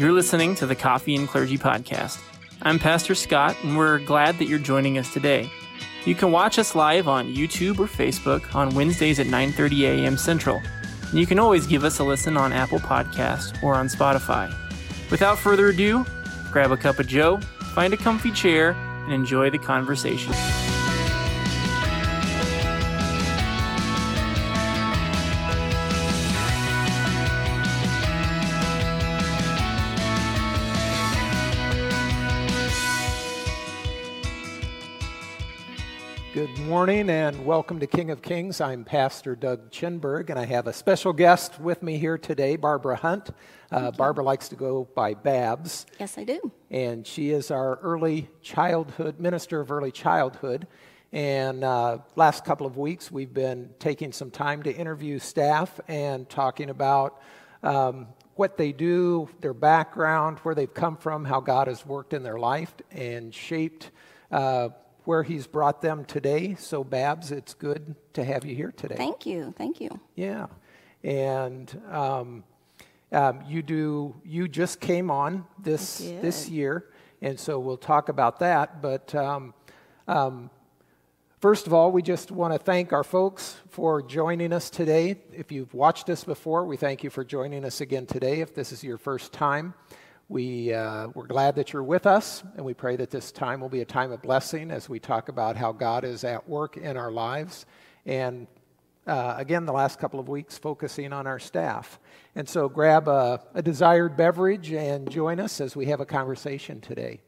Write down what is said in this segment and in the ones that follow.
You're listening to the Coffee and Clergy Podcast. I'm Pastor Scott, and we're glad that you're joining us today. You can watch us live on YouTube or Facebook on Wednesdays at 9:30 a.m. Central. And you can always give us a listen on Apple Podcast or on Spotify. Without further ado, grab a cup of joe, find a comfy chair, and enjoy the conversation. Morning and welcome to King of Kings. I'm Pastor Doug Chinberg, and I have a special guest with me here today, Barbara Hunt. Uh, Barbara likes to go by Babs, Yes, I do. and she is our early childhood minister of early childhood. And uh, last couple of weeks, we've been taking some time to interview staff and talking about um, what they do, their background, where they've come from, how God has worked in their life and shaped. Uh, where he's brought them today. So, Babs, it's good to have you here today. Thank you. Thank you. Yeah, and um, um, you do. You just came on this this year, and so we'll talk about that. But um, um, first of all, we just want to thank our folks for joining us today. If you've watched us before, we thank you for joining us again today. If this is your first time. We, uh, we're glad that you're with us, and we pray that this time will be a time of blessing as we talk about how God is at work in our lives. And uh, again, the last couple of weeks focusing on our staff. And so grab a, a desired beverage and join us as we have a conversation today.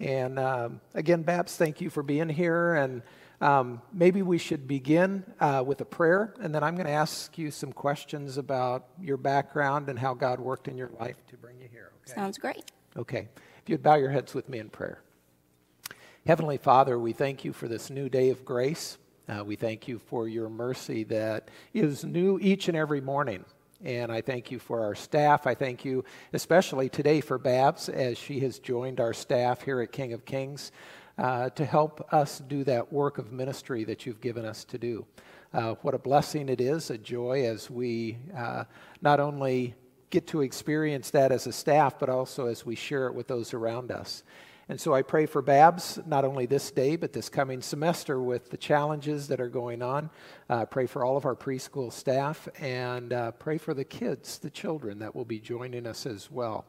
And um, again, Babs, thank you for being here. And um, maybe we should begin uh, with a prayer, and then I'm going to ask you some questions about your background and how God worked in your life to bring you here. Okay? Sounds great. Okay. If you'd bow your heads with me in prayer. Heavenly Father, we thank you for this new day of grace. Uh, we thank you for your mercy that is new each and every morning. And I thank you for our staff. I thank you especially today for Babs as she has joined our staff here at King of Kings uh, to help us do that work of ministry that you've given us to do. Uh, what a blessing it is, a joy as we uh, not only get to experience that as a staff, but also as we share it with those around us. And so I pray for Babs, not only this day, but this coming semester with the challenges that are going on. Uh, pray for all of our preschool staff and uh, pray for the kids, the children that will be joining us as well.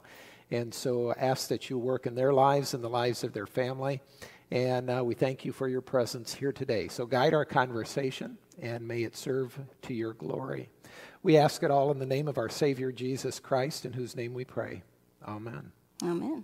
And so ask that you work in their lives and the lives of their family. And uh, we thank you for your presence here today. So guide our conversation and may it serve to your glory. We ask it all in the name of our Savior Jesus Christ, in whose name we pray. Amen. Amen.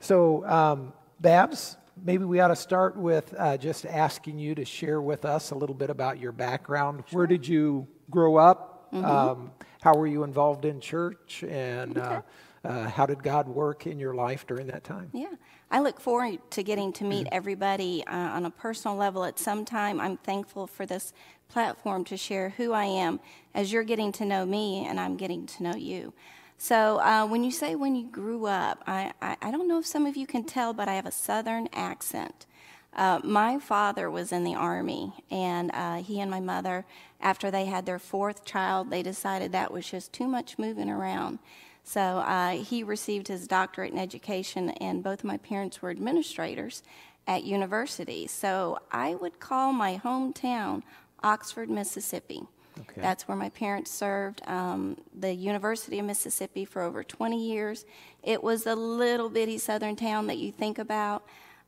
So, um, Babs, maybe we ought to start with uh, just asking you to share with us a little bit about your background. Where did you grow up? Um, how were you involved in church? And uh, uh, how did God work in your life during that time? Yeah. I look forward to getting to meet everybody uh, on a personal level at some time. I'm thankful for this platform to share who I am as you're getting to know me and I'm getting to know you. So, uh, when you say when you grew up, I, I, I don't know if some of you can tell, but I have a southern accent. Uh, my father was in the army, and uh, he and my mother, after they had their fourth child, they decided that was just too much moving around. So uh, he received his doctorate in education, and both my parents were administrators at universities. So I would call my hometown Oxford, Mississippi. Okay. That's where my parents served um, the University of Mississippi for over 20 years. It was a little bitty southern town that you think about.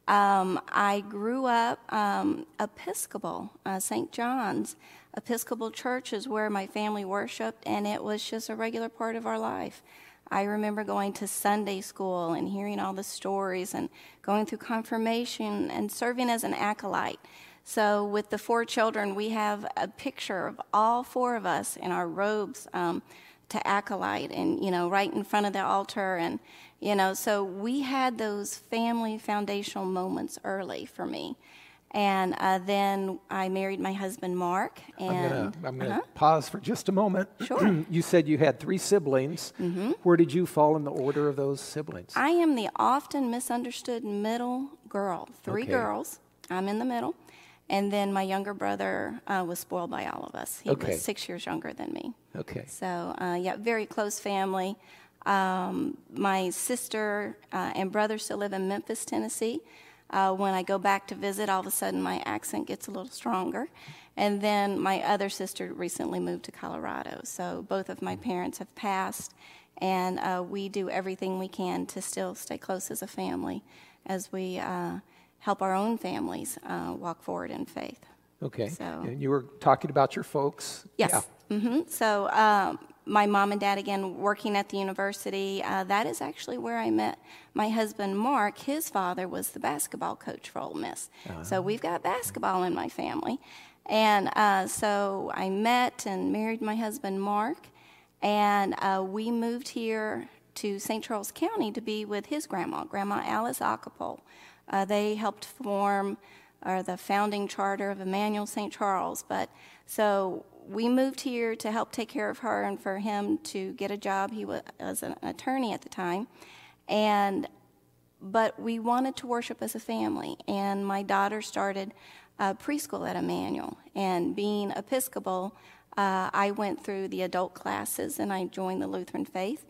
Um, I grew up um, Episcopal, uh, St. John's. Episcopal Church is where my family worshiped, and it was just a regular part of our life. I remember going to Sunday school and hearing all the stories and going through confirmation and serving as an acolyte. So, with the four children, we have a picture of all four of us in our robes um, to acolyte and, you know, right in front of the altar. And, you know, so we had those family foundational moments early for me. And uh, then I married my husband, Mark. I'm And I'm gonna Uh-huh. pause for just a moment. Sure. you said you had three siblings. Mm-hmm. Where did you fall in the order of those siblings? I am the often misunderstood middle girl. Three Okay. girls. I'm in the middle. And then my younger brother uh, was spoiled by all of us. He Okay. was six years younger than me. Okay. So, uh, yeah, very close family. Um, my sister uh, and brother still live in Memphis, Tennessee. Uh, when I go back to visit, all of a sudden my accent gets a little stronger. And then my other sister recently moved to Colorado. So both of my parents have passed, and uh, we do everything we can to still stay close as a family as we uh, help our own families uh, walk forward in faith. Okay. So- And you were talking about your folks. Yes. hmm So um, my mom and dad, again, working at the university, uh, that is actually where I met my husband, Mark. His father was the basketball coach for Ole Miss. So we've got basketball in my family. And uh, so I met and married my husband, Mark. And uh, we moved here to St. Charles County to be with his grandma, Grandma Alice Acapulco. Uh, they helped form or the founding charter of Emmanuel St. Charles. But so we moved here to help take care of her and for him to get a job. He was an attorney at the time. And but we wanted to worship as a family. And my daughter started uh, preschool at Emmanuel. And being Episcopal, uh, I went through the adult classes and I joined the Lutheran faith.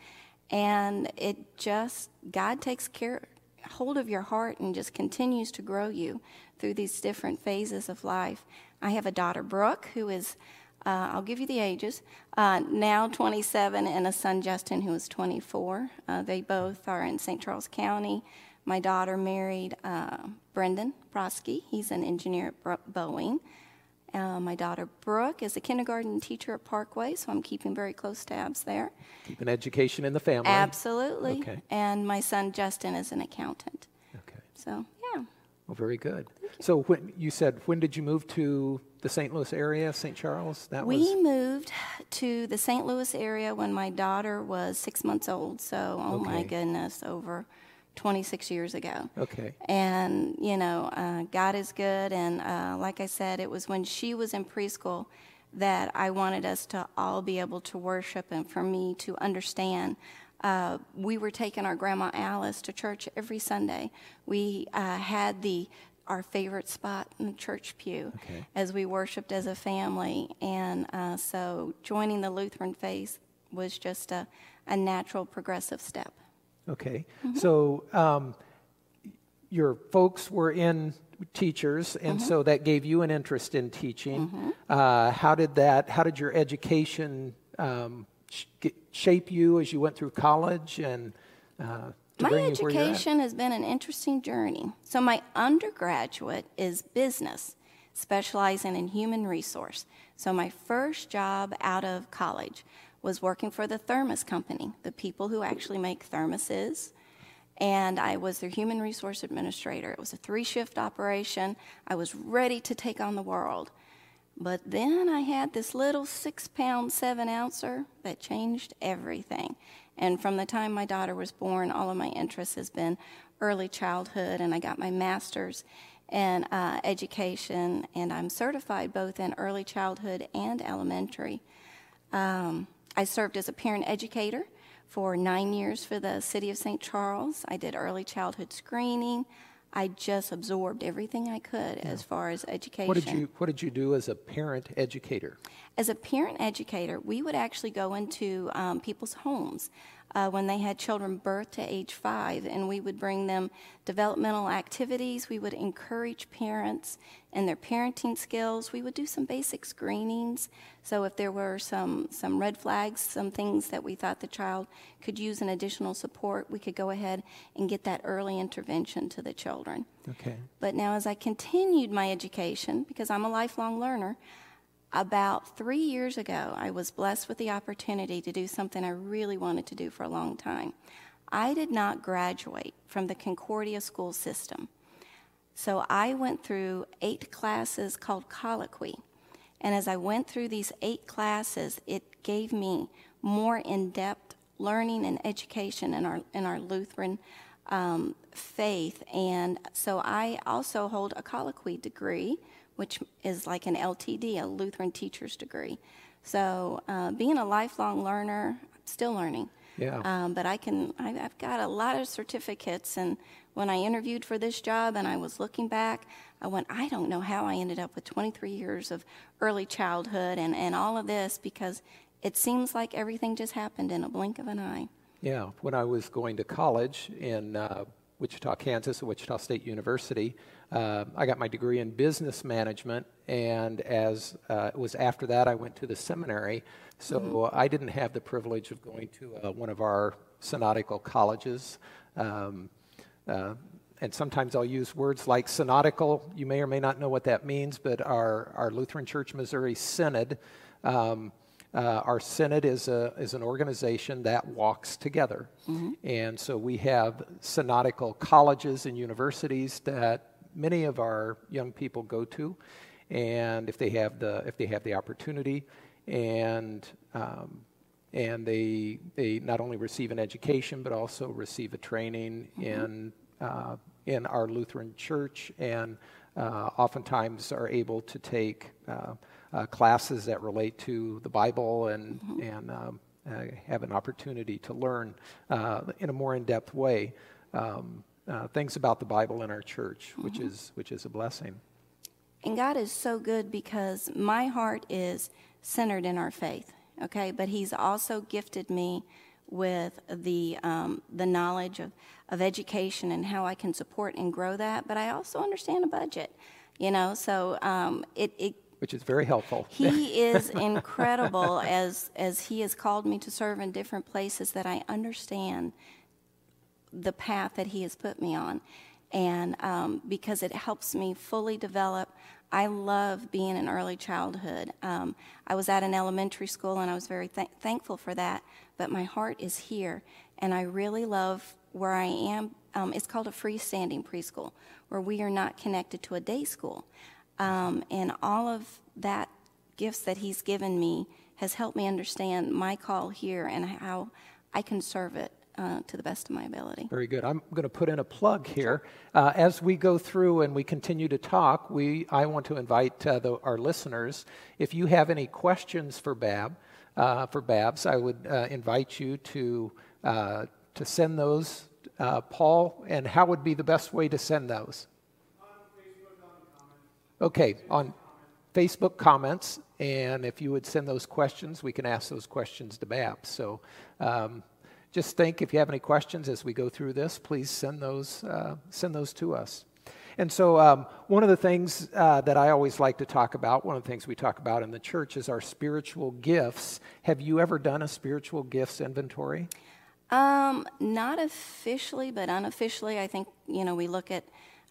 And it just, God takes care, hold of your heart and just continues to grow you through these different phases of life. I have a daughter, Brooke, who is uh, I'll give you the ages, uh, now 27, and a son, Justin, who is 24. Uh, they both are in St. Charles County. My daughter married uh, Brendan Broski. He's an engineer at Boeing. Uh, my daughter, Brooke, is a kindergarten teacher at Parkway, so I'm keeping very close tabs there. Keeping education in the family. Absolutely. Okay. And my son, Justin, is an accountant. Okay. So, yeah. Well, very good. So when you said when did you move to the St. Louis area, St. Charles? That was We was moved to the St. Louis area when my daughter was six months old. So, oh my goodness, over 26 years ago. okay. And, you know, uh, God is good. And uh, like I said, it was when she was in preschool that I wanted us to all be able to worship and for me to understand. Uh, we were taking our grandma Alice to church every Sunday. We uh, had the our favorite spot in the church pew Okay. as we worshiped as a family. And uh, so joining the Lutheran faith was just a, a natural progressive step. Okay. Mm-hmm. So um, your folks were in teachers, and Mm-hmm. so that gave you an interest in teaching. Uh, how did that? How did your education um, sh- shape you as you went through college and uh, My bring you where you're at? education has been an interesting journey. So, my undergraduate is business, specializing in human resource. So, my first job out of college was working for the Thermos Company, the people who actually make thermoses. And I was their human resource administrator. It was a three shift operation. I was ready to take on the world. But then I had this little six pound, seven ouncer that changed everything. And from the time my daughter was born, all of my interest has been early childhood, and I got my master's in uh, education, and I'm certified both in early childhood and elementary. Um, I served as a parent educator for nine years for the city of St. Charles. I did early childhood screening. I just absorbed everything I could as far as education. What did you What did you do as a parent educator? As a parent educator, we would actually go into um, people's homes uh, when they had children birth to age five, and we would bring them developmental activities. We would encourage parents and their parenting skills. We would do some basic screenings. So if there were some, some red flags, some things that we thought the child could use an additional support, we could go ahead and get that early intervention to the children. Okay. But now, as I continued my education, because I'm a lifelong learner, about three years ago, I was blessed with the opportunity to do something I really wanted to do for a long time. I did not graduate from the Concordia school system. So I went through eight classes called Colloquy. And as I went through these eight classes, it gave me more in depth learning and education in our, in our Lutheran um, faith. And so I also hold a colloquy degree, which is like an LTD, a Lutheran teacher's degree. So uh, being a lifelong learner, I'm still learning. Yeah. Um, but I can, I, I've got a lot of certificates. And when I interviewed for this job and I was looking back, I went, I don't know how I ended up with 23 years of early childhood and, and all of this because it seems like everything just happened in a blink of an eye. Yeah, when I was going to college in uh, Wichita, Kansas, at Wichita State University, uh, I got my degree in business management, and as uh, it was after that, I went to the seminary. So mm-hmm. I didn't have the privilege of going to uh, one of our synodical colleges. Um, uh, and sometimes I'll use words like synodical. You may or may not know what that means, but our, our Lutheran Church Missouri Synod, um, uh, our synod is, a, is an organization that walks together. Mm-hmm. And so we have synodical colleges and universities that many of our young people go to. And if they have the, if they have the opportunity, and um, and they they not only receive an education but also receive a training mm-hmm. in uh, in our Lutheran Church, and uh, oftentimes are able to take uh, uh classes that relate to the Bible and mm-hmm. and um, uh, have an opportunity to learn uh, in a more in-depth way um, things about the Bible in our church, mm-hmm. which is which is a blessing. And God is so good because my heart is centered in our faith. Okay, but He's also gifted me with the um, the knowledge of, of education and how I can support and grow that. But I also understand a budget, you know. So um, it, it which is very helpful. He is incredible as as he has called me to serve in different places that I understand the path that he has put me on, and um, because it helps me fully develop. I love being in early childhood. Um, I was at an elementary school and I was very th- thankful for that but my heart is here, and I really love where I am. Um, it's called a freestanding preschool, where we are not connected to a day school. Um, and all of that gifts that He's given me has helped me understand my call here and how I can serve it uh, to the best of my ability. Very good. I'm going to put in a plug here. Uh, as we go through and we continue to talk, we I want to invite uh, the, our listeners. If you have any questions for Bab, uh, for Babs, I would uh, invite you to, uh, to send those. Paul, and how would be the best way to send those? Okay, on Facebook comments, and if you would send those questions, we can ask those questions to Babs. So um, just think if you have any questions as we go through this, please send those, uh, send those to us. And so, um, one of the things uh, that I always like to talk about, one of the things we talk about in the church, is our spiritual gifts. Have you ever done a spiritual gifts inventory? Um, not officially, but unofficially, I think you know we look at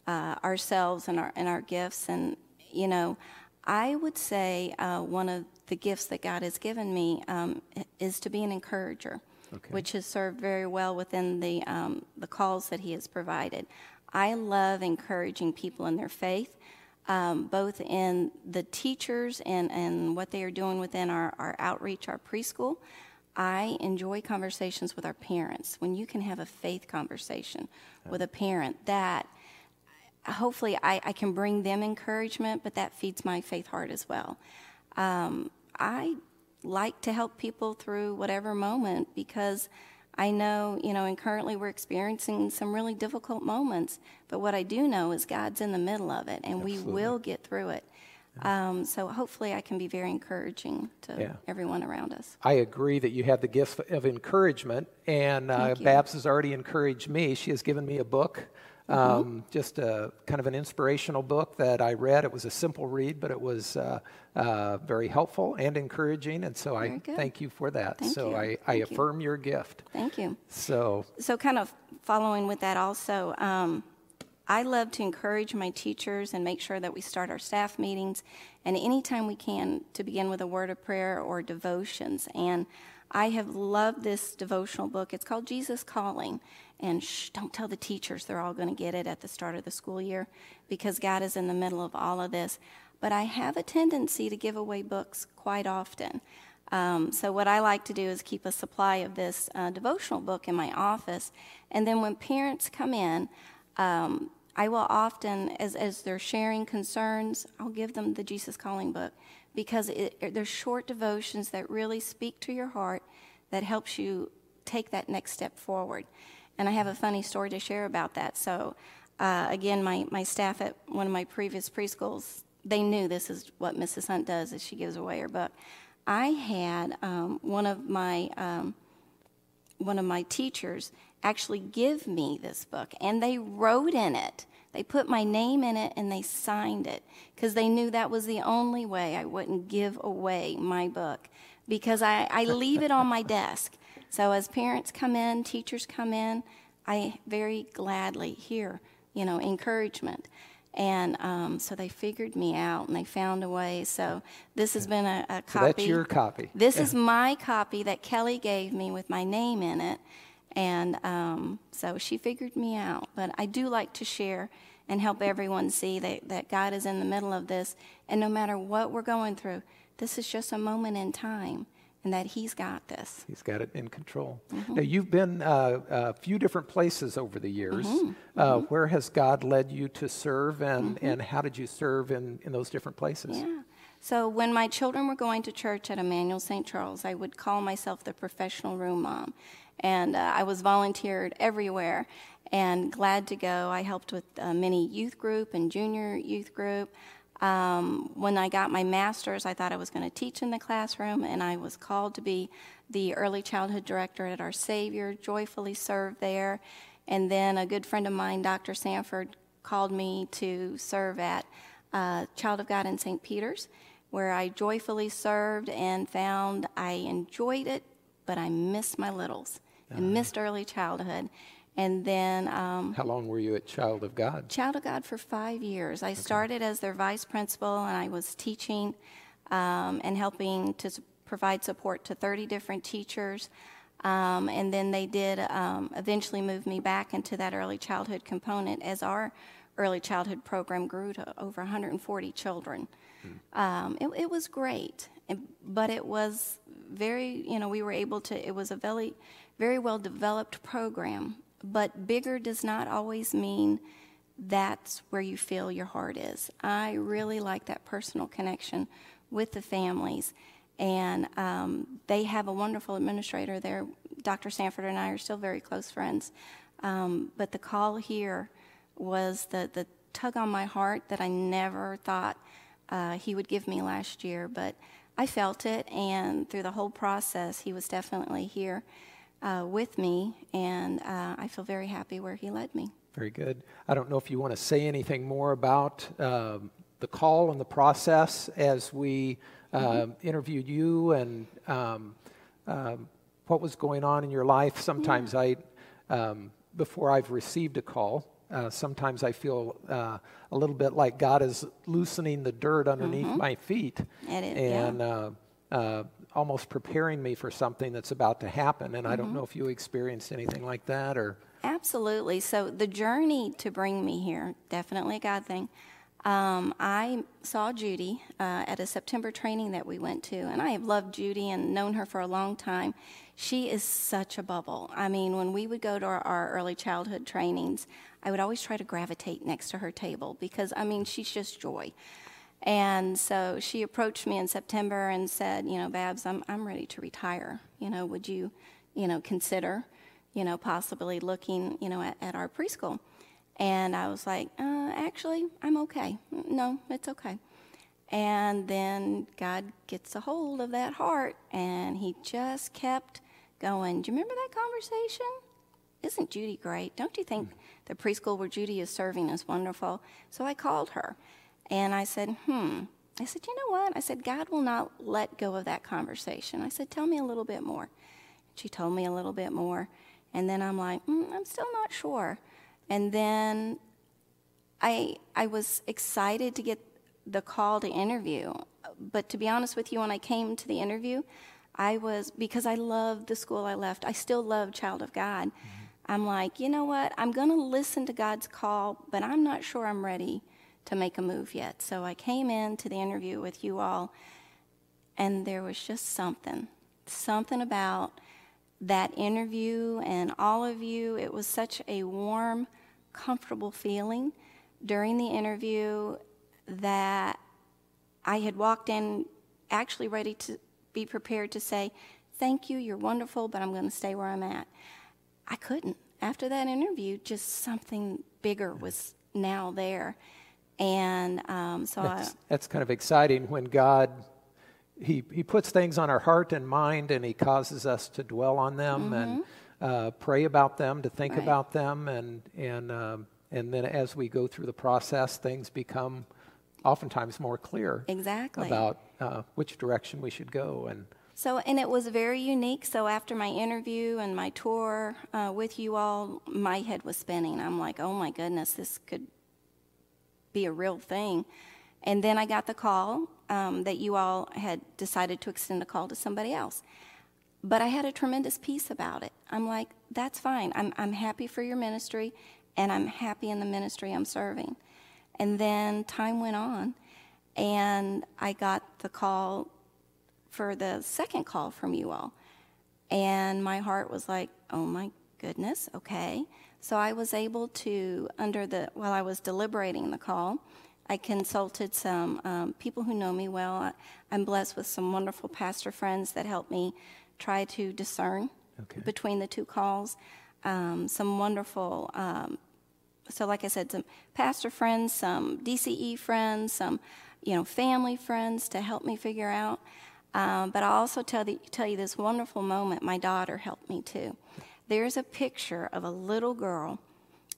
uh, ourselves and our and our gifts, and you know, I would say uh, one of the gifts that God has given me um, is to be an encourager. Okay. Which has served very well within the um, the calls that He has provided. I love encouraging people in their faith, um, both in the teachers and, and what they are doing within our, our outreach, our preschool. I enjoy conversations with our parents. When you can have a faith conversation with a parent, that hopefully I, I can bring them encouragement, but that feeds my faith heart as well. Um, I like to help people through whatever moment because I know, you know, and currently we're experiencing some really difficult moments, but what I do know is God's in the middle of it and Absolutely. we will get through it. Um, so hopefully I can be very encouraging to yeah. everyone around us. I agree that you have the gift of encouragement, and uh, Babs has already encouraged me. She has given me a book Mm-hmm. Um, just a kind of an inspirational book that I read. It was a simple read, but it was uh, uh, very helpful and encouraging. And so very I good. thank you for that. Thank so you. I, I affirm your gift. Thank you. So, so kind of following with that also, um, I love to encourage my teachers and make sure that we start our staff meetings and anytime we can to begin with a word of prayer or devotions. And I have loved this devotional book. It's called Jesus Calling. And shh, don't tell the teachers they're all going to get it at the start of the school year because God is in the middle of all of this. But I have a tendency to give away books quite often. Um, so, what I like to do is keep a supply of this uh, devotional book in my office. And then when parents come in, um, I will often, as, as they're sharing concerns, I'll give them the Jesus Calling book because it, they're short devotions that really speak to your heart that helps you take that next step forward. And I have a funny story to share about that. So, uh, again, my, my staff at one of my previous preschools, they knew this is what Mrs. Hunt does, is she gives away her book. I had um, one of my um, one of my teachers actually give me this book, and they wrote in it. They put my name in it and they signed it because they knew that was the only way I wouldn't give away my book because I, I leave it on my desk. So as parents come in, teachers come in, I very gladly hear, you know, encouragement. And um, so they figured me out and they found a way. So this has been a, a copy. So that's your copy. This is my copy that Kelly gave me with my name in it. And um, so she figured me out. But I do like to share and help everyone see that, that God is in the middle of this. And no matter what we're going through, this is just a moment in time and that He's got this. He's got it in control. Mm-hmm. Now, you've been uh, a few different places over the years. Mm-hmm. Uh, mm-hmm. Where has God led you to serve, and, mm-hmm. and how did you serve in, in those different places? Yeah. So, when my children were going to church at Emmanuel St. Charles, I would call myself the professional room mom. And uh, I was volunteered everywhere and glad to go. I helped with a mini youth group and junior youth group. Um, when I got my master's, I thought I was going to teach in the classroom, and I was called to be the early childhood director at Our Savior, joyfully served there. And then a good friend of mine, Dr. Sanford, called me to serve at uh, Child of God in St. Peter's, where I joyfully served and found I enjoyed it, but I missed my littles uh-huh. missed early childhood. And then. Um, How long were you at Child of God? Child of God for five years. I okay. started as their vice principal, and I was teaching um, and helping to provide support to 30 different teachers. Um, and then they did um, eventually move me back into that early childhood component as our early childhood program grew to over 140 children. Hmm. It, it, was great, but it was very, you know, we were able to, it was a very, very well developed program but bigger does not always mean that's where you feel your heart is. I really like that personal connection with the families. And um, they have a wonderful administrator there. Dr. Sanford and I are still very close friends. Um, but the call here was the, the tug on my heart that I never thought uh, he would give me last year. But I felt it, and through the whole process, he was definitely here uh, with me, and uh, I feel very happy where He led me. Very good. I don't know if you want to say anything more about um, the call and the process as we uh, mm-hmm. interviewed you and um, um, what was going on in your life. Sometimes yeah. I, um, before I've received a call, uh, sometimes I feel uh, a little bit like God is loosening the dirt underneath mm-hmm. my feet. It is, and yeah. uh, uh almost preparing me for something that's about to happen. And mm-hmm. I don't mm-hmm. know if you experienced anything like that or. Absolutely. So the journey to bring me here, definitely a God thing. Um, I saw Judy uh, at a September training that we went to, and I have loved Judy and known her for a long time. She is such a bubble. I mean, when we would go to our, our early childhood trainings, I would always try to gravitate next to her table because, I mean, she's just joy. And so she approached me in September and said, you know, Babs, I'm, I'm ready to retire. You know, would you, you know, consider, you know, possibly looking, you know, at, at our preschool? And I was like, uh, actually, I'm okay. No, it's okay. And then God gets a hold of that heart, and He just kept going. Do you remember that conversation? Isn't Judy great? Don't you think the preschool where Judy is serving is wonderful? So I called her and I said, hmm. I said, you know what? I said, God will not let go of that conversation. I said, tell me a little bit more. She told me a little bit more. And then I'm like, mm, I'm still not sure. And then I, I was excited to get the call to interview. But to be honest with you, when I came to the interview, I was, because I loved the school I left, I still love Child of God. Mm-hmm. I'm like, you know what? I'm going to listen to God's call, but I'm not sure I'm ready to make a move yet. So I came in to the interview with you all, and there was just something, something about that interview and all of you. It was such a warm, comfortable feeling during the interview that I had walked in actually ready to be prepared to say, Thank you, you're wonderful, but I'm going to stay where I'm at. I couldn't. After that interview, just something bigger was now there. And um, so that's, I, that's kind of exciting when God he, he puts things on our heart and mind and he causes us to dwell on them mm-hmm. and uh, pray about them, to think Right. about them, and and um, and then as we go through the process, things become oftentimes more clear Exactly. about uh, which direction we should go. And So, and it was very unique. So, after my interview and my tour uh, with you all, my head was spinning. I'm like, oh my goodness, this could be a real thing. And then I got the call um, that you all had decided to extend a call to somebody else. But I had a tremendous peace about it. I'm like, that's fine. I'm, I'm happy for your ministry, and I'm happy in the ministry I'm serving. And then time went on, and I got the call for the second call from you all. And my heart was like, oh my goodness, okay. So I was able to, under the, while I was deliberating the call, I consulted some um, people who know me well. I, I'm blessed with some wonderful pastor friends that help me try to discern Okay. between the two calls. Um, some wonderful um, so like I said, some pastor friends, some DCE friends, some you know family friends to help me figure out. Um, but I'll also tell, the, tell you this wonderful moment. My daughter helped me too. There's a picture of a little girl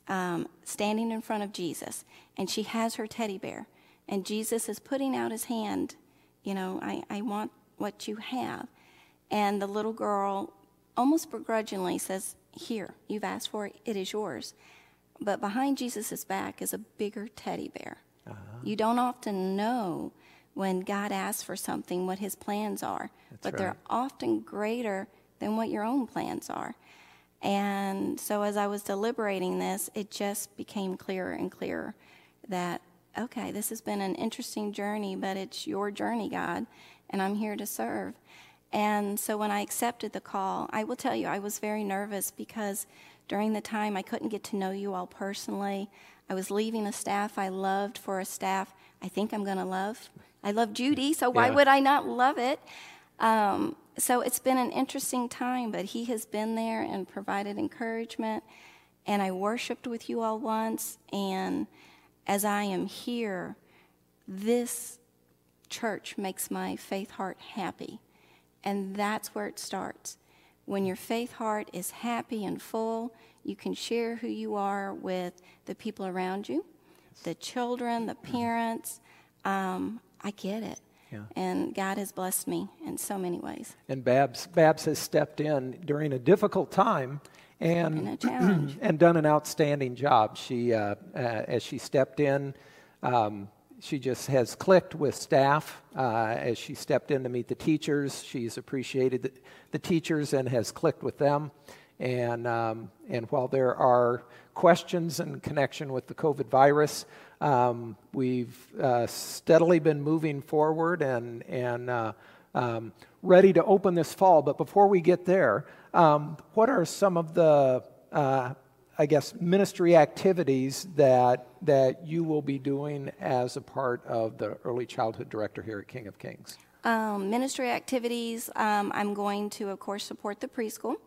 um, standing in front of Jesus, and she has her teddy bear, and Jesus is putting out his hand. You know, I, I want what you have. And the little girl, almost begrudgingly, says, Here, you've asked for it, it is yours. But behind Jesus' back is a bigger teddy bear. You don't often know when God asks for something what his plans are, but right. they're often greater than what your own plans are. And so as I was deliberating this, it just became clearer and clearer that, okay, this has been an interesting journey, but it's your journey, God, and I'm here to serve. And so when I accepted the call, I will tell you, I was very nervous because during the time I couldn't get to know you all personally. I was leaving a staff I loved for a staff I think I'm going to love. I love Judy, so why Yeah. would I not love it? Um, so it's been an interesting time, but he has been there and provided encouragement. And I worshiped with you all once, and as I am here, this church makes my faith heart happy. And that's where it starts. When your faith heart is happy and full, you can share who you are with the people around you, the children, the parents. Um, I get it. Yeah. And God has blessed me in so many ways. And Babs, Babs has stepped in during a difficult time And and, and done an outstanding job. She, uh, uh, as she stepped in, um, she just has clicked with staff. Uh, as she stepped in to meet the teachers, she's appreciated the, the teachers and has clicked with them. And, um, and while there are questions in connection with the COVID virus, um, we've uh, steadily been moving forward and, and uh, um, ready to open this fall. But before we get there, um, what are some of the, uh, I guess, ministry activities that, that you will be doing as a part of the early childhood director here at King of Kings? Um, ministry activities, um, I'm going to, of course, support the preschool.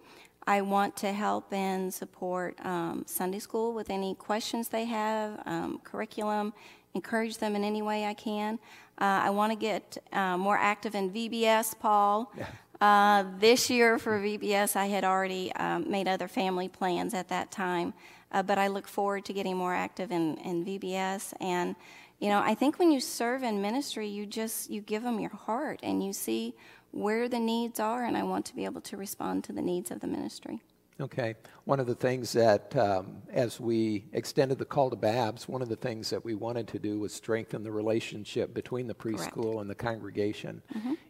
I want to help and support um, Sunday school with any questions they have, um, curriculum, encourage them in any way I can. Uh, I want to get uh, more active in VBS, Paul. Uh, this year for VBS, I had already um, made other family plans at that time, uh, but I look forward to getting more active in, in VBS. And you know, I think when you serve in ministry, you just you give them your heart and you see where the needs are, and I want to be able to respond to the needs of the ministry. Okay. One of the things that, um, as we extended the call to Babs, one of the things that we wanted to do was strengthen the relationship between the preschool and the congregation.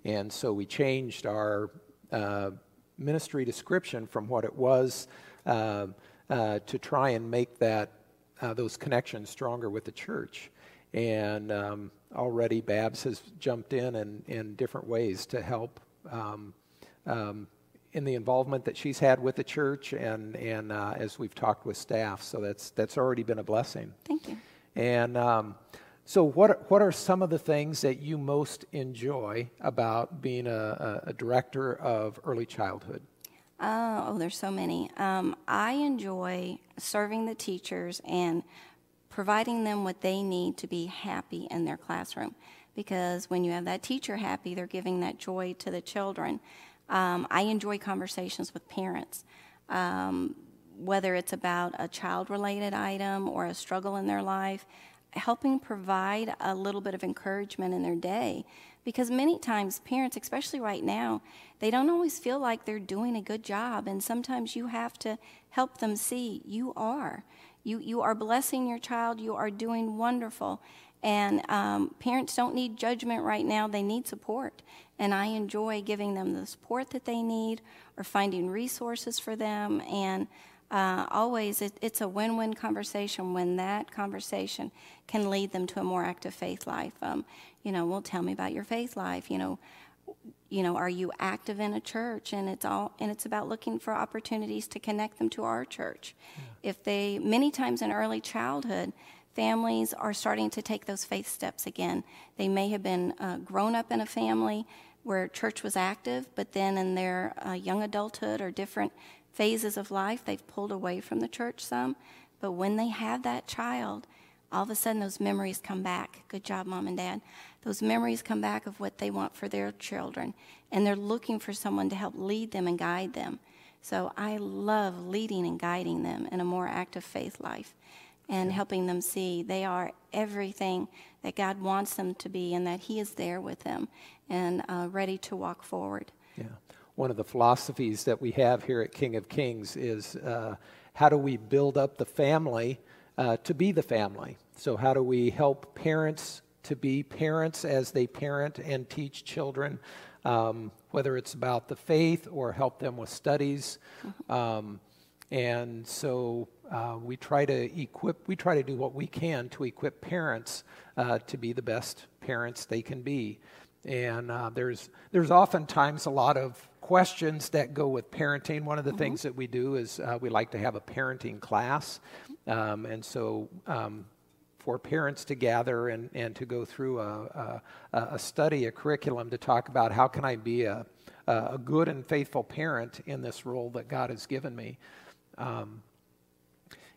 And so we changed our uh, ministry description from what it was uh, uh, to try and make that uh, those connections stronger with the church. And um, already Babs has jumped in in, in different ways to help. Um, um, in the involvement that she's had with the church and, and uh, as we've talked with staff. So that's, that's already been a blessing. Thank you. And um, so, what, are- what are some of the things that you most enjoy about being a, a, a director of early childhood? Uh, oh, there's so many. Um, I enjoy serving the teachers and providing them what they need to be happy in their classroom. Because when you have that teacher happy, they're giving that joy to the children. Um, I enjoy conversations with parents. um, whether it's about a child related item or a struggle in their life, helping provide a little bit of encouragement in their day. Because many times, parents, especially right now, they don't always feel like they're doing a good job. And sometimes you have to help them see you are. You, you are blessing your child, you are doing wonderful. And um, parents don't need judgment right now, they need support. And I enjoy giving them the support that they need or finding resources for them. And uh, always, it, it's a win win conversation when that conversation can lead them to a more active faith life. Um, you know, well, tell me about your faith life. You know, you know, are you active in a church? And it's all, and it's about looking for opportunities to connect them to our church. Yeah. If they, many times in early childhood, families are starting to take those faith steps again. They may have been uh, grown up in a family where church was active, but then in their uh, young adulthood or different phases of life, they've pulled away from the church some. But when they have that child, all of a sudden those memories come back. Good job, mom and dad. Those memories come back of what they want for their children, and they're looking for someone to help lead them and guide them. So I love leading and guiding them in a more active faith life and helping them see they are everything that God wants them to be and that He is there with them and uh, ready to walk forward. Yeah. One of the philosophies that we have here at King of Kings is uh, how do we build up the family uh, to be the family? So, how do we help parents to be parents as they parent and teach children, um, whether it's about the faith or help them with studies? Mm-hmm. Um, and so uh, we try to equip, we try to do what we can to equip parents uh, to be the best parents they can be. And uh, there's, there's oftentimes a lot of questions that go with parenting. One of the mm-hmm. things that we do is uh, we like to have a parenting class. Um, and so um, for parents to gather and, and to go through a, a, a, study, a curriculum to talk about how can I be a, a good and faithful parent in this role that God has given me. Um,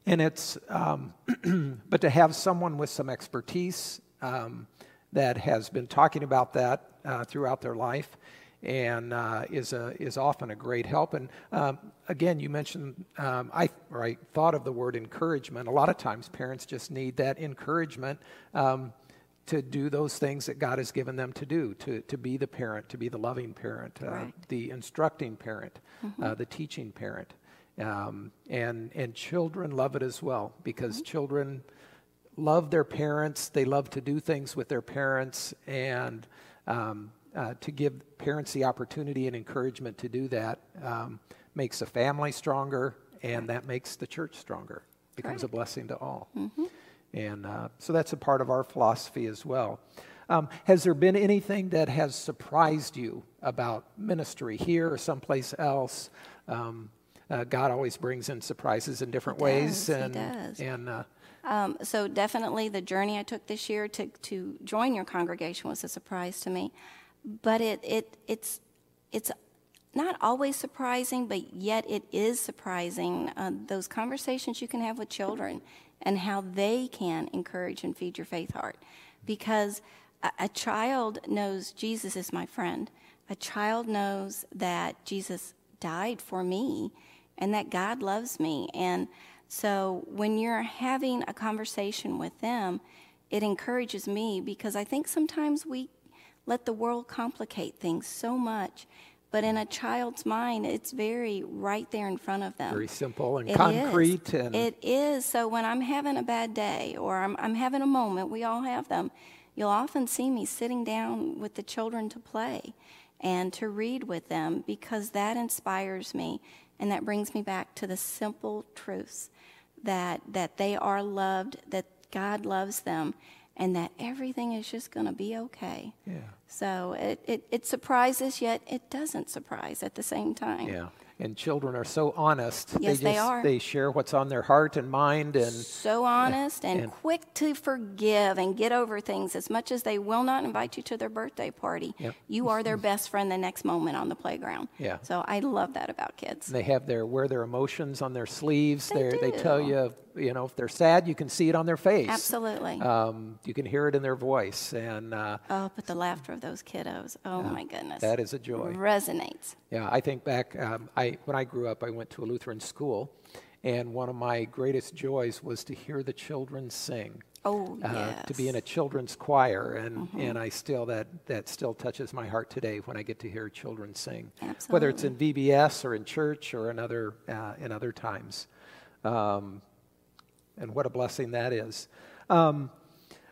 and it's, um, but to have someone with some expertise um, that has been talking about that uh, throughout their life and uh, is, a, is often a great help. And um, again, you mentioned, um, I, or I thought of the word encouragement. A lot of times parents just need that encouragement um, to do those things that God has given them to do, to, to be the parent, to be the loving parent, uh, right. the instructing parent, mm-hmm. uh, the teaching parent. Um, and, and children love it as well because mm-hmm. children love their parents. They love to do things with their parents. And um, uh, to give parents the opportunity and encouragement to do that um, makes a family stronger and that makes the church stronger. Becomes right. a blessing to all. Mm-hmm. And uh, so that's a part of our philosophy as well. Um, has there been anything that has surprised you about ministry here or someplace else? Um, uh, God always brings in surprises in different ways. And, he does. And, uh, um, so definitely the journey I took this year to, to join your congregation was a surprise to me. But it, it, it's, it's not always surprising, but yet it is surprising uh, those conversations you can have with children and how they can encourage and feed your faith heart. Because a, a child knows Jesus is my friend. A child knows that Jesus died for me and that God loves me. And so when you're having a conversation with them, it encourages me because I think sometimes we let the world complicate things so much. But in a child's mind, it's very right there in front of them. Very simple and it concrete. Is. And it is. So when I'm having a bad day or I'm, I'm having a moment, we all have them, you'll often see me sitting down with the children to play and to read with them because that inspires me and that brings me back to the simple truths that, that they are loved, that God loves them, and that everything is just going to be okay. Yeah. So it, it, it surprises, yet it doesn't surprise at the same time. Yeah and children are so honest. Yes, they, just, they are. They share what's on their heart and mind, and so honest and, and, quick to forgive and get over things. As much as they will not invite you to their birthday party, yep. you are their best friend the next moment on the playground. Yeah. So I love that about kids. They have their wear their emotions on their sleeves. They, do. they tell you, you know, if they're sad, you can see it on their face. Absolutely. Um, you can hear it in their voice, and uh, oh, but the laughter of those kiddos. Oh my goodness. That is a joy. Resonates. Yeah, I think back. Um, I when I grew up, I went to a Lutheran school, and one of my greatest joys was to hear the children sing. Oh, uh, to be in a children's choir, and and I still that that still touches my heart today when I get to hear children sing, Absolutely. whether it's in VBS or in church or in other uh, in other times, um, and what a blessing that is. Um,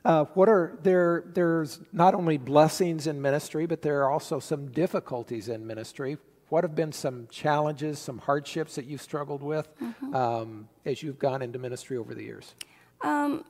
uh, what are there? There's not only blessings in ministry, but there are also some difficulties in ministry. What have been some challenges, some hardships that you've struggled with um, as you've gone into ministry over the years? Um,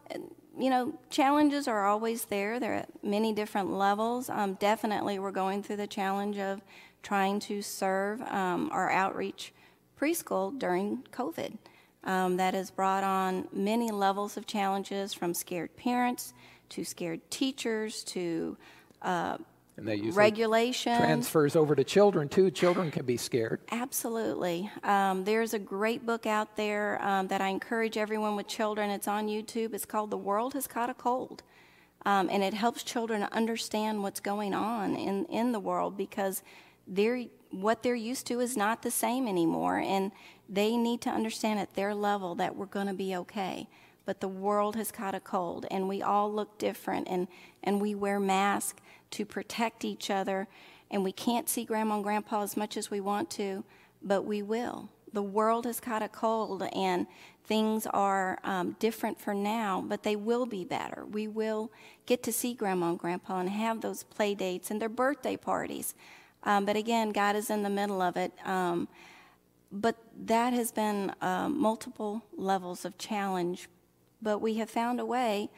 you know, challenges are always there. They're at many different levels. Um, definitely, we're going through the challenge of trying to serve um, our outreach preschool during COVID. Um, that has brought on many levels of challenges from scared parents to scared teachers to uh, And they usually regulations. transfers over to children too. Children can be scared. Absolutely. Um, there's a great book out there um, that I encourage everyone with children. It's on YouTube. It's called The World Has Caught a Cold. Um, and it helps children understand what's going on in, in the world because they're, what they're used to is not the same anymore. And they need to understand at their level that we're going to be okay. But the world has caught a cold, and we all look different, and, and we wear masks to protect each other. And we can't see grandma and grandpa as much as we want to, but we will. The world has caught a cold, and things are um, different for now, but they will be better. We will get to see grandma and grandpa and have those play dates and their birthday parties. Um, but again, God is in the middle of it. Um, but that has been uh, multiple levels of challenge. But we have found a way,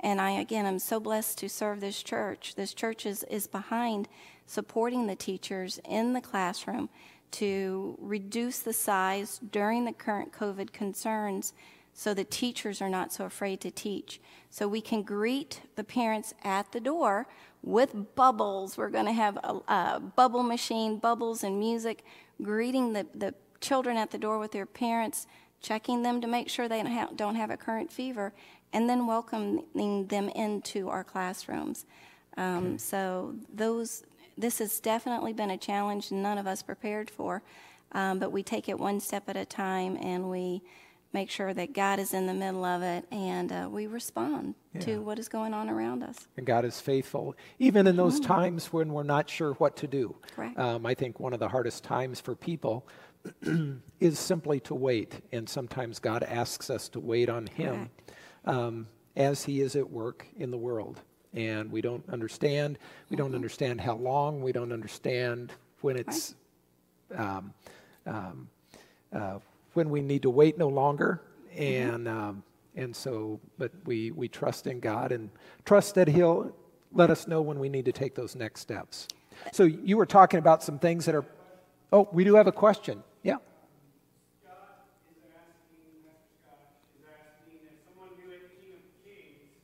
and I again am so blessed to serve this church. This church is, is behind supporting the teachers in the classroom to reduce the size during the current COVID concerns so the teachers are not so afraid to teach. So we can greet the parents at the door with bubbles. We're going to have a, a bubble machine, bubbles and music, greeting the, the children at the door with their parents, checking them to make sure they don't have, don't have a current fever, and then welcoming them into our classrooms. Um, So those, this has definitely been a challenge none of us prepared for, um, but we take it one step at a time and we make sure that God is in the middle of it and uh, we respond Yeah. to what is going on around us. And God is faithful, even in those times when we're not sure what to do. Correct. Um, I think one of the hardest times for people is simply to wait. And sometimes God asks us to wait on Him um, as He is at work in the world. And we don't understand. We don't understand how long. We don't understand when it's um, um, uh, when we need to wait no longer. And um, and so, but we we trust in God and trust that He'll let us know when we need to take those next steps. So you were talking about some things that are. Oh, we do have a question. Yeah. Scott is asking, Mr. Scott is asking, as someone new at King of Kings,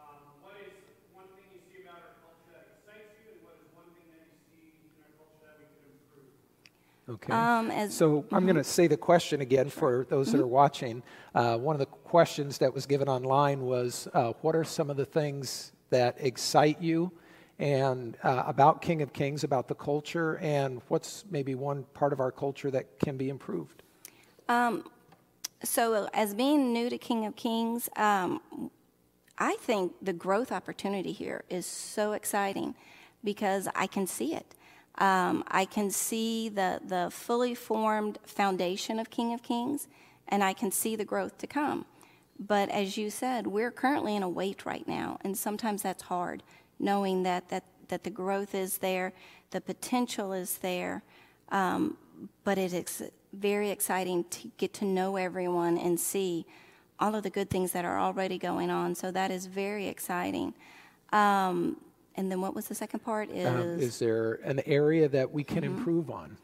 um, what is one thing you see about our culture that excites you, and what is one thing that you see in our culture that we could improve? Okay. Um, as, So I'm going to say the question again for those that are watching. Uh, one of the questions that was given online was, uh, "What are some of the things that excite you?" And uh, about King of Kings, about the culture, and what's maybe one part of our culture that can be improved? so as being new to King of Kings, um, I think the growth opportunity here is so exciting because I can see it. Um, I can see the, the fully formed foundation of King of Kings, and I can see the growth to come. But as you said, we're currently in a wait right now, and sometimes that's hard, knowing that, that, that the growth is there, the potential is there, um, but it is very exciting to get to know everyone and see all of the good things that are already going on. So that is very exciting. Um, and then what was the second part? Is, Um, is there an area that we can improve on?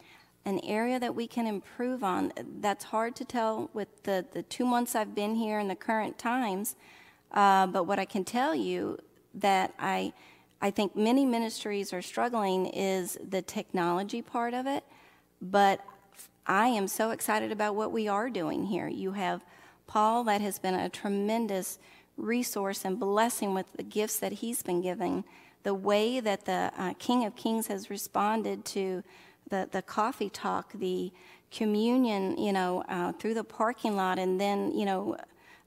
an area that we can improve on. That's hard to tell with the, the two months I've been here in the current times. Uh, but what I can tell you that I, I think many ministries are struggling is the technology part of it. But I am so excited about what we are doing here. You have Paul, that has been a tremendous resource and blessing with the gifts that he's been giving. the way that the uh, King of Kings has responded to the, the coffee talk, the communion, you know, uh, through the parking lot, and then, you know,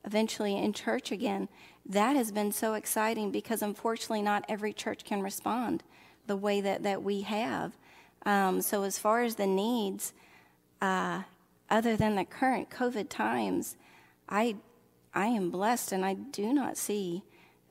eventually in church again, that has been so exciting because unfortunately not every church can respond the way that, that we have. Um, so, as far as the needs, uh, other than the current COVID times, I, I am blessed and I do not see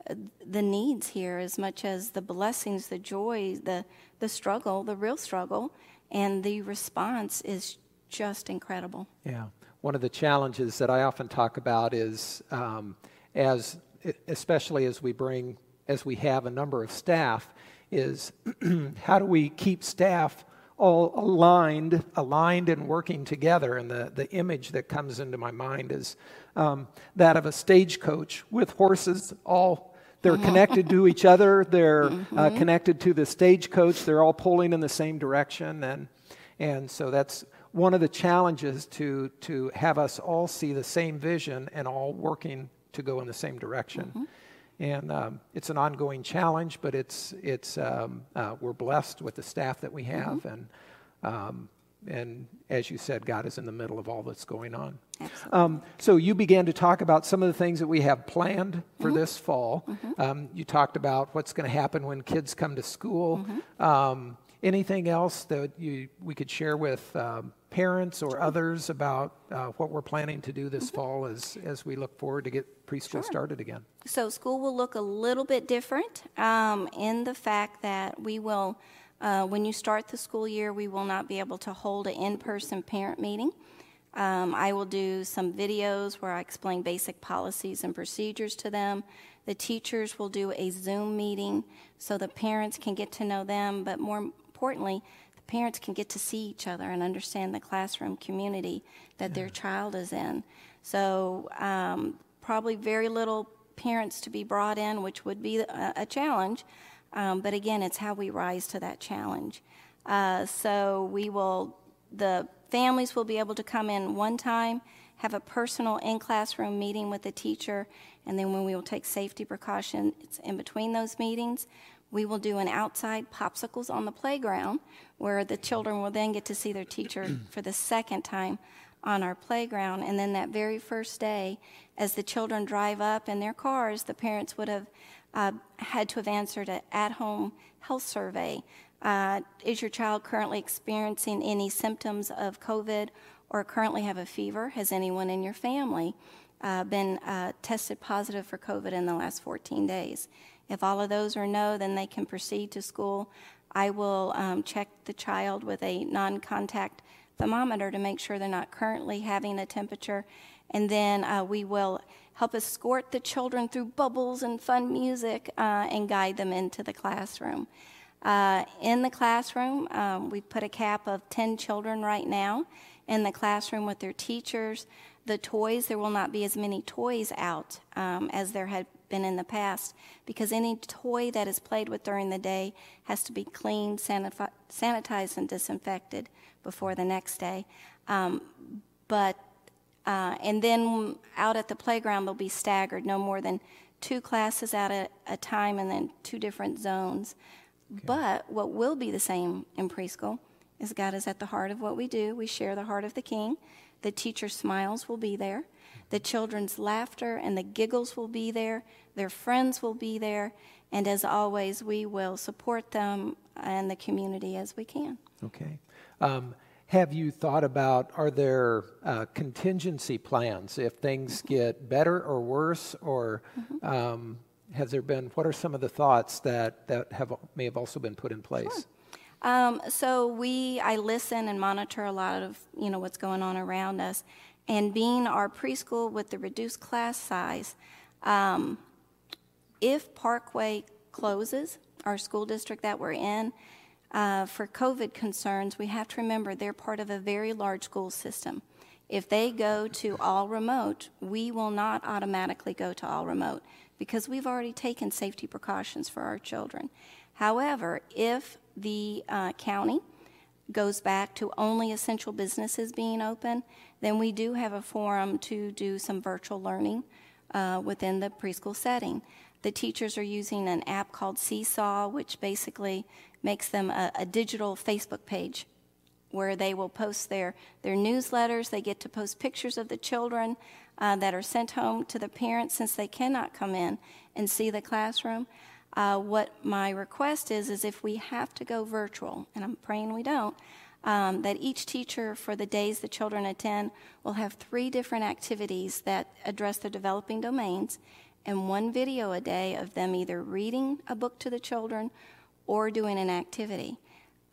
uh, the needs here as much as the blessings, the joy, the, the struggle, the real struggle, and the response is just incredible. Yeah. One of the challenges that I often talk about is um, as, especially as we bring, as we have a number of staff, is how do we keep staff all aligned, aligned and working together? And the, the image that comes into my mind is um, that of a stagecoach with horses all. They're mm-hmm. connected to each other. They're uh, mm-hmm. uh, connected to the stagecoach. They're all pulling in the same direction, and and so that's one of the challenges to to have us all see the same vision and all working to go in the same direction. Mm-hmm and um, it's an ongoing challenge, but it's it's um, uh, we're blessed with the staff that we have, mm-hmm. and um, and as you said, God is in the middle of all that's going on. Um, so you began to talk about some of the things that we have planned for mm-hmm. this fall. Mm-hmm. Um, you talked about what's going to happen when kids come to school. Mm-hmm. Um, anything else that you we could share with parents or others about uh, what we're planning to do this mm-hmm. fall as, as we look forward to get preschool sure. started again? So, school will look a little bit different um, in the fact that we will, uh, when you start the school year, we will not be able to hold an in person parent meeting. Um, I will do some videos where I explain basic policies and procedures to them. The teachers will do a Zoom meeting so the parents can get to know them, but more importantly, parents can get to see each other and understand the classroom community that yeah. their child is in. So, um, probably very little parents to be brought in, which would be a, a challenge. Um, but again, it's how we rise to that challenge. Uh, so, we will, the families will be able to come in one time, have a personal in classroom meeting with the teacher, and then when we will take safety precautions in between those meetings, we will do an outside popsicles on the playground where the children will then get to see their teacher for the second time on our playground. And then that very first day, as the children drive up in their cars, the parents would have uh, had to have answered an at home health survey. Uh, is your child currently experiencing any symptoms of COVID or currently have a fever? Has anyone in your family uh, been uh, tested positive for COVID in the last 14 days? If all of those are no, then they can proceed to school. I will um, check the child with a non contact thermometer to make sure they're not currently having a temperature. And then uh, we will help escort the children through bubbles and fun music uh, and guide them into the classroom. Uh, in the classroom, um, we put a cap of 10 children right now in the classroom with their teachers. The toys, there will not be as many toys out um, as there had been in the past because any toy that is played with during the day has to be cleaned, sanitized, and disinfected before the next day. Um, but uh, and then out at the playground they'll be staggered, no more than two classes at a, a time, and then two different zones. Okay. But what will be the same in preschool is God is at the heart of what we do. We share the heart of the King. The teacher smiles will be there. The children's laughter and the giggles will be there. Their friends will be there. And as always, we will support them and the community as we can. Okay. Um, have you thought about are there uh, contingency plans if things mm-hmm. get better or worse or mm-hmm. um, has there been what are some of the thoughts that, that have may have also been put in place sure. um, so we i listen and monitor a lot of you know what's going on around us and being our preschool with the reduced class size, um, if Parkway closes, our school district that we're in, uh, for COVID concerns, we have to remember they're part of a very large school system. If they go to all remote, we will not automatically go to all remote because we've already taken safety precautions for our children. However, if the uh, county goes back to only essential businesses being open, then we do have a forum to do some virtual learning uh, within the preschool setting. The teachers are using an app called Seesaw, which basically makes them a, a digital Facebook page where they will post their, their newsletters. They get to post pictures of the children uh, that are sent home to the parents since they cannot come in and see the classroom. Uh, what my request is, is if we have to go virtual, and I'm praying we don't, um, that each teacher for the days the children attend will have three different activities that address their developing domains and one video a day of them either reading a book to the children or doing an activity.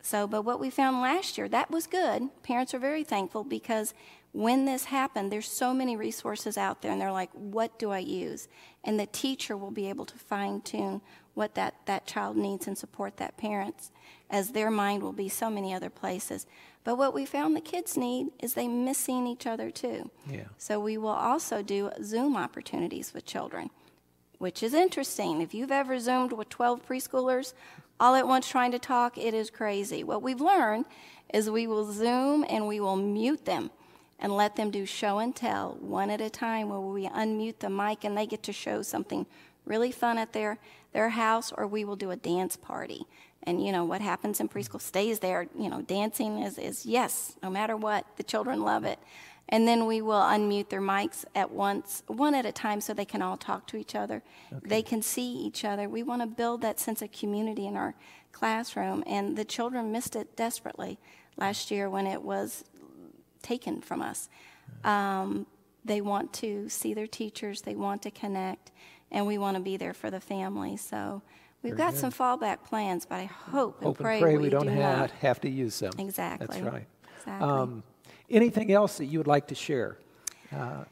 So, but what we found last year, that was good. Parents are very thankful because when this happened, there's so many resources out there, and they're like, what do I use? And the teacher will be able to fine tune what that, that child needs and support that parents, as their mind will be so many other places. But what we found the kids need is they miss seeing each other too. Yeah. So we will also do Zoom opportunities with children, which is interesting. If you've ever Zoomed with 12 preschoolers all at once trying to talk, it is crazy. What we've learned is we will Zoom and we will mute them and let them do show and tell one at a time where we unmute the mic and they get to show something really fun at their, their house or we will do a dance party. And you know what happens in preschool stays there. You know, dancing is, is yes, no matter what. The children love it. And then we will unmute their mics at once, one at a time, so they can all talk to each other. Okay. They can see each other. We want to build that sense of community in our classroom, and the children missed it desperately last year when it was taken from us. Um, they want to see their teachers, they want to connect, and we want to be there for the family. So we've Very got good. some fallback plans, but I hope, hope and pray, and pray we, we don't do have, have, to use them. Exactly. That's right. Exactly. Um, anything else that you would like to share? Uh,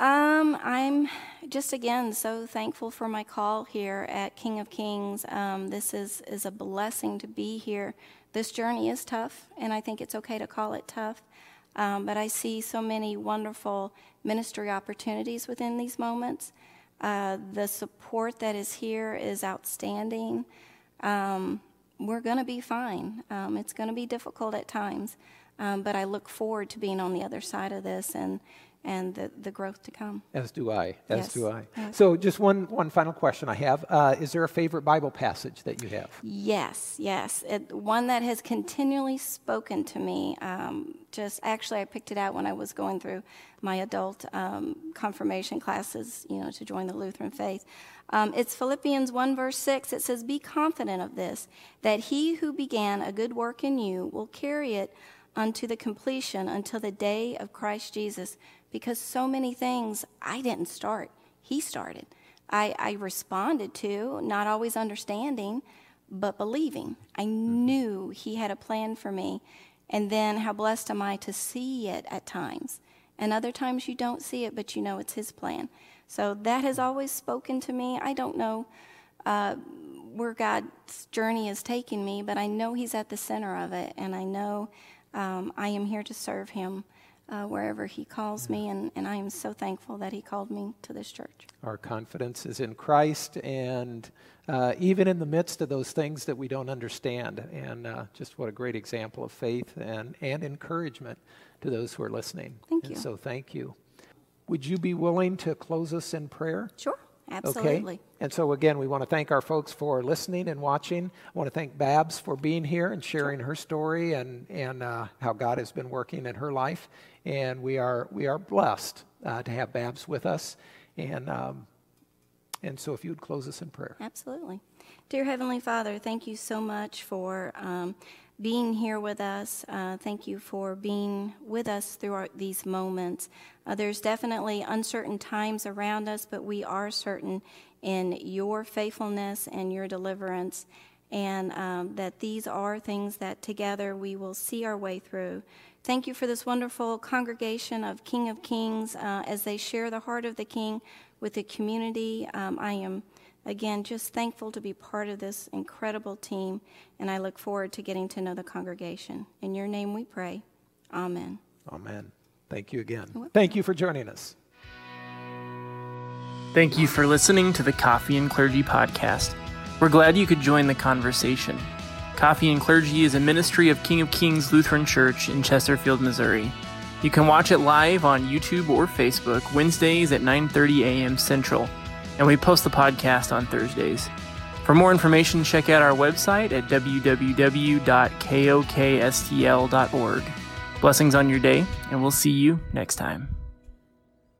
um, I'm just again so thankful for my call here at King of Kings. Um, this is, is a blessing to be here. This journey is tough, and I think it's okay to call it tough. Um, but I see so many wonderful ministry opportunities within these moments. Uh, the support that is here is outstanding. Um, we're going to be fine. Um, it's going to be difficult at times, um, but I look forward to being on the other side of this and and the, the growth to come. As do I. As yes. do I. Yes. So, just one, one final question I have. Uh, is there a favorite Bible passage that you have? Yes, yes. It, one that has continually spoken to me. Um, just actually, I picked it out when I was going through my adult um, confirmation classes, you know, to join the Lutheran faith. Um, it's Philippians 1, verse 6. It says, Be confident of this, that he who began a good work in you will carry it unto the completion until the day of Christ Jesus because so many things I didn't start, He started. I, I responded to, not always understanding, but believing. I mm-hmm. knew He had a plan for me. And then how blessed am I to see it at times. And other times you don't see it, but you know it's His plan. So that has always spoken to me. I don't know uh, where God's journey is taking me, but I know He's at the center of it, and I know um, I am here to serve Him uh, wherever He calls me, and, and I am so thankful that He called me to this church. Our confidence is in Christ, and uh, even in the midst of those things that we don't understand. And uh, just what a great example of faith and, and encouragement to those who are listening. Thank and you. So thank you. Would you be willing to close us in prayer? Sure. Absolutely. Okay. And so, again, we want to thank our folks for listening and watching. I want to thank Babs for being here and sharing her story and, and uh, how God has been working in her life. And we are, we are blessed uh, to have Babs with us. And, um, and so, if you would close us in prayer. Absolutely. Dear Heavenly Father, thank you so much for. Um, being here with us. Uh, thank you for being with us through these moments. Uh, there's definitely uncertain times around us, but we are certain in your faithfulness and your deliverance, and um, that these are things that together we will see our way through. Thank you for this wonderful congregation of King of Kings uh, as they share the heart of the King with the community. Um, I am again, just thankful to be part of this incredible team, and I look forward to getting to know the congregation. In your name we pray. Amen. Amen. Thank you again. Thank you for joining us. Thank you for listening to the Coffee and Clergy podcast. We're glad you could join the conversation. Coffee and Clergy is a ministry of King of Kings Lutheran Church in Chesterfield, Missouri. You can watch it live on YouTube or Facebook Wednesdays at 9:30 a.m. Central. and we post the podcast on Thursdays. For more information, check out our website at www.kokstl.org. Blessings on your day, and we'll see you next time.